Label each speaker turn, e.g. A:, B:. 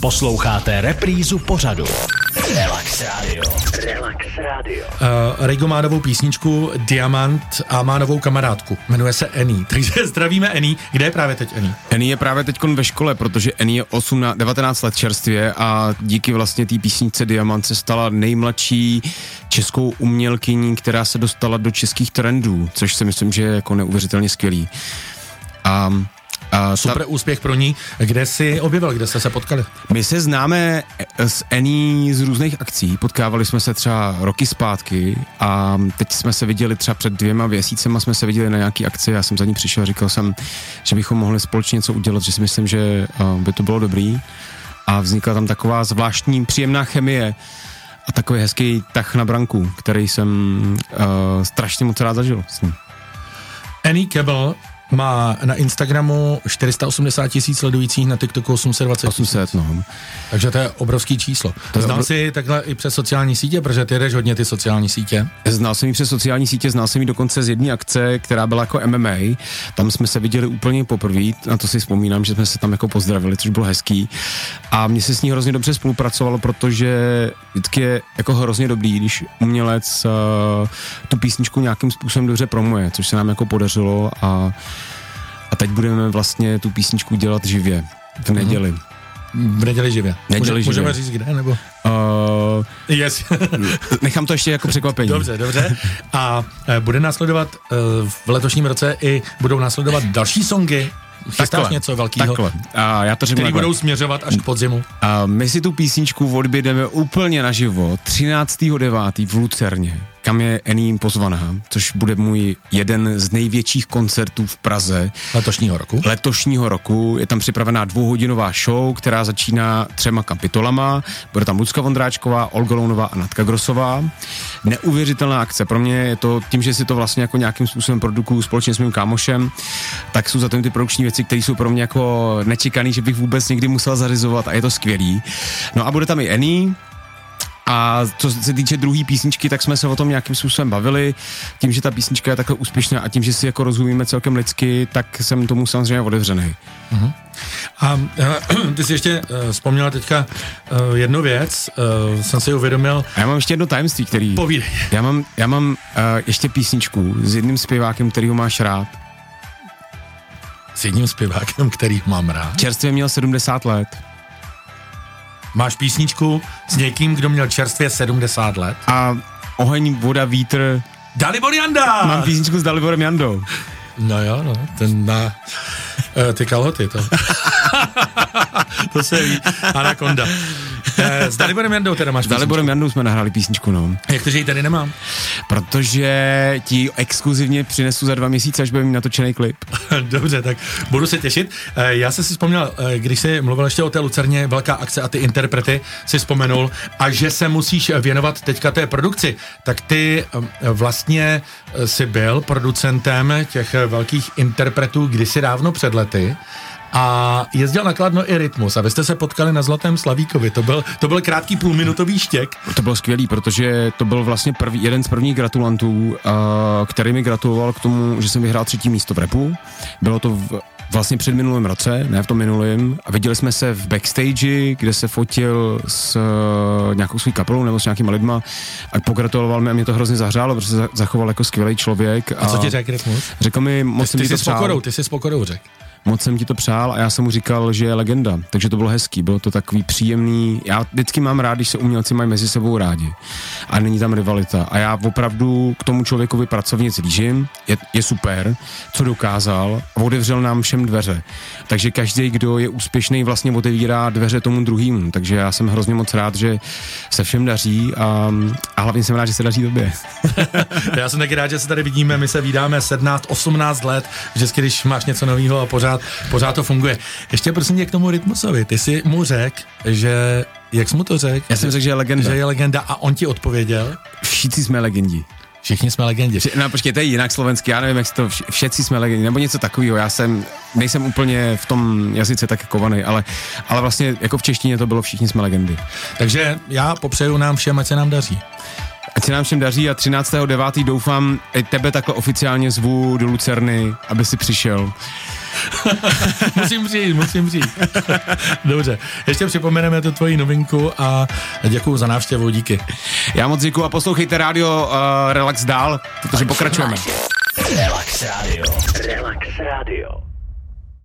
A: Posloucháte reprízu pořadu. Relax Radio. Relax Radio.
B: Uh, Rigo má novou písničku Diamant a má novou kamarádku. Jmenuje se Eni. Takže zdravíme Eni. Kde je právě teď Eni?
C: Eni je právě teď ve škole, protože Eni je 18, 19 let čerstvě a díky vlastně té písničce Diamant se stala nejmladší českou umělkyní, která se dostala do českých trendů, což si myslím, že je jako neuvěřitelně skvělý.
B: A a Super ta... úspěch pro ní. Kde jsi objevil, kde jste se potkali?
C: My se známe s Ení z různých akcí. Potkávali jsme se třeba roky zpátky a teď jsme se viděli třeba před dvěma měsícema jsme se viděli na nějaký akci. Já jsem za ní přišel a říkal jsem, že bychom mohli společně něco udělat, že si myslím, že by to bylo dobrý. A vznikla tam taková zvláštní, příjemná chemie a takový hezký tah na branku, který jsem uh, strašně moc rád zažil s ním.
B: Annie Cable má na Instagramu 480 tisíc sledujících, na TikToku 820
C: 800, no.
B: Takže to je obrovský číslo. To znal obr... jsi takhle i přes sociální sítě, protože ty jdeš hodně ty sociální sítě?
C: Znal jsem ji přes sociální sítě, znal jsem ji dokonce z jedné akce, která byla jako MMA. Tam jsme se viděli úplně poprvé, na to si vzpomínám, že jsme se tam jako pozdravili, což bylo hezký. A mně se s ní hrozně dobře spolupracovalo, protože vždycky je jako hrozně dobrý, když umělec uh, tu písničku nějakým způsobem dobře promuje, což se nám jako podařilo a a teď budeme vlastně tu písničku dělat živě, v mhm. neděli.
B: V neděli živě.
C: Neděli
B: Může, živě. Můžeme říct kde, nebo?
C: Uh, yes. nechám to ještě jako překvapení.
B: Dobře, dobře. A uh, bude následovat uh, v letošním roce i budou následovat další songy Chystáš takhle, něco velkého?
C: Takhle. A já to řeknu
B: Který budou směřovat až k podzimu.
C: A my si tu písničku odbědeme úplně naživo 13.9. v Lucerně kam je Ením pozvaná, což bude můj jeden z největších koncertů v Praze.
B: Letošního roku?
C: Letošního roku. Je tam připravená dvouhodinová show, která začíná třema kapitolama. Bude tam Lucka Vondráčková, Olga Lounová a Natka Grosová. Neuvěřitelná akce. Pro mě je to tím, že si to vlastně jako nějakým způsobem produkuju společně s mým kámošem, tak jsou za tím ty produkční věci, které jsou pro mě jako nečekané, že bych vůbec někdy musel zarizovat a je to skvělý. No a bude tam i Eni, a co se týče druhé písničky, tak jsme se o tom nějakým způsobem bavili. Tím, že ta písnička je takhle úspěšná a tím, že si jako rozumíme celkem lidsky, tak jsem tomu samozřejmě otevřený. Uh-huh.
B: A uh, ty jsi ještě uh, vzpomněla teďka uh, jednu věc, jsem si uvědomil.
C: A já mám ještě jedno tajemství, který...
B: Povídej.
C: Já mám, já mám ještě písničku s jedním zpěvákem, který ho máš rád.
B: S jedním zpěvákem, který mám rád?
C: Čerstvě měl 70 let.
B: Máš písničku s někým, kdo měl čerstvě 70 let.
C: A oheň, voda, vítr.
B: Dalibor Janda!
C: Mám písničku s Daliborem Jandou.
B: No jo, no, ten na uh, ty kalhoty, to. to se ví. Anaconda. Eh, s Daliborem Jandou teda máš
C: S Daliborem Jandou jsme nahráli písničku, no.
B: Jak to, že ji tady nemám?
C: Protože ti exkluzivně přinesu za dva měsíce, až budeme mít natočený klip.
B: Dobře, tak budu se těšit. Eh, já jsem si vzpomněl, eh, když jsi mluvil ještě o té Lucerně, velká akce a ty interprety si vzpomenul a že se musíš věnovat teďka té produkci, tak ty vlastně si byl producentem těch velkých interpretů kdysi dávno před lety a jezdil na Kladno i Rytmus a vy jste se potkali na Zlatém Slavíkovi. To byl, to byl krátký půlminutový štěk.
C: To bylo skvělý, protože to byl vlastně první, jeden z prvních gratulantů, uh, který mi gratuloval k tomu, že jsem vyhrál třetí místo v repu. Bylo to v, vlastně před minulým roce, ne v tom minulém. A viděli jsme se v backstage, kde se fotil s uh, nějakou svou kapelou nebo s nějakýma lidma a pogratuloval mi a mě to hrozně zahřálo, protože se zachoval jako skvělý člověk.
B: A, a co ti řekl Rytmus?
C: Řekl mi, moc
B: ty, ty jsi s pokorou, ty jsi s pokorou řekl
C: moc jsem ti to přál a já jsem mu říkal, že je legenda, takže to bylo hezký, bylo to takový příjemný, já vždycky mám rád, když se umělci mají mezi sebou rádi a není tam rivalita. A já opravdu k tomu člověkovi pracovně zlížím, je, je super, co dokázal. Otevřel nám všem dveře, takže každý, kdo je úspěšný, vlastně otevírá dveře tomu druhému, takže já jsem hrozně moc rád, že se všem daří a, a hlavně jsem rád, že se daří tobě.
B: já jsem taky rád, že se tady vidíme, my se vídáme 17, 18 let, vždycky, když máš něco nového a pořád pořád, pořád to funguje. Ještě prosím tě k tomu Rytmusovi. Ty jsi mu řekl, že jak jsi mu to řekl?
C: Já jsem řekl, že je legenda.
B: Že je legenda a on ti odpověděl?
C: Všichni jsme legendi.
B: Všichni jsme legendi. Vši,
C: no počkej, to je jinak slovenský, já nevím, jak to, všetci jsme legendi, nebo něco takového, já jsem, nejsem úplně v tom jazyce tak kovaný, ale, ale vlastně jako v češtině to bylo všichni jsme legendy.
B: Takže já popřeju nám všem, ať se nám daří.
C: Ať se nám všem daří a 13.9. doufám, i tebe takhle oficiálně zvu do Lucerny, aby si přišel.
B: musím přijít, musím přijít. Dobře, ještě připomeneme tu tvoji novinku a děkuji za návštěvu, díky.
C: Já moc děkuji a poslouchejte rádio uh, Relax dál, protože pokračujeme.
A: Relax Radio. Relax Radio.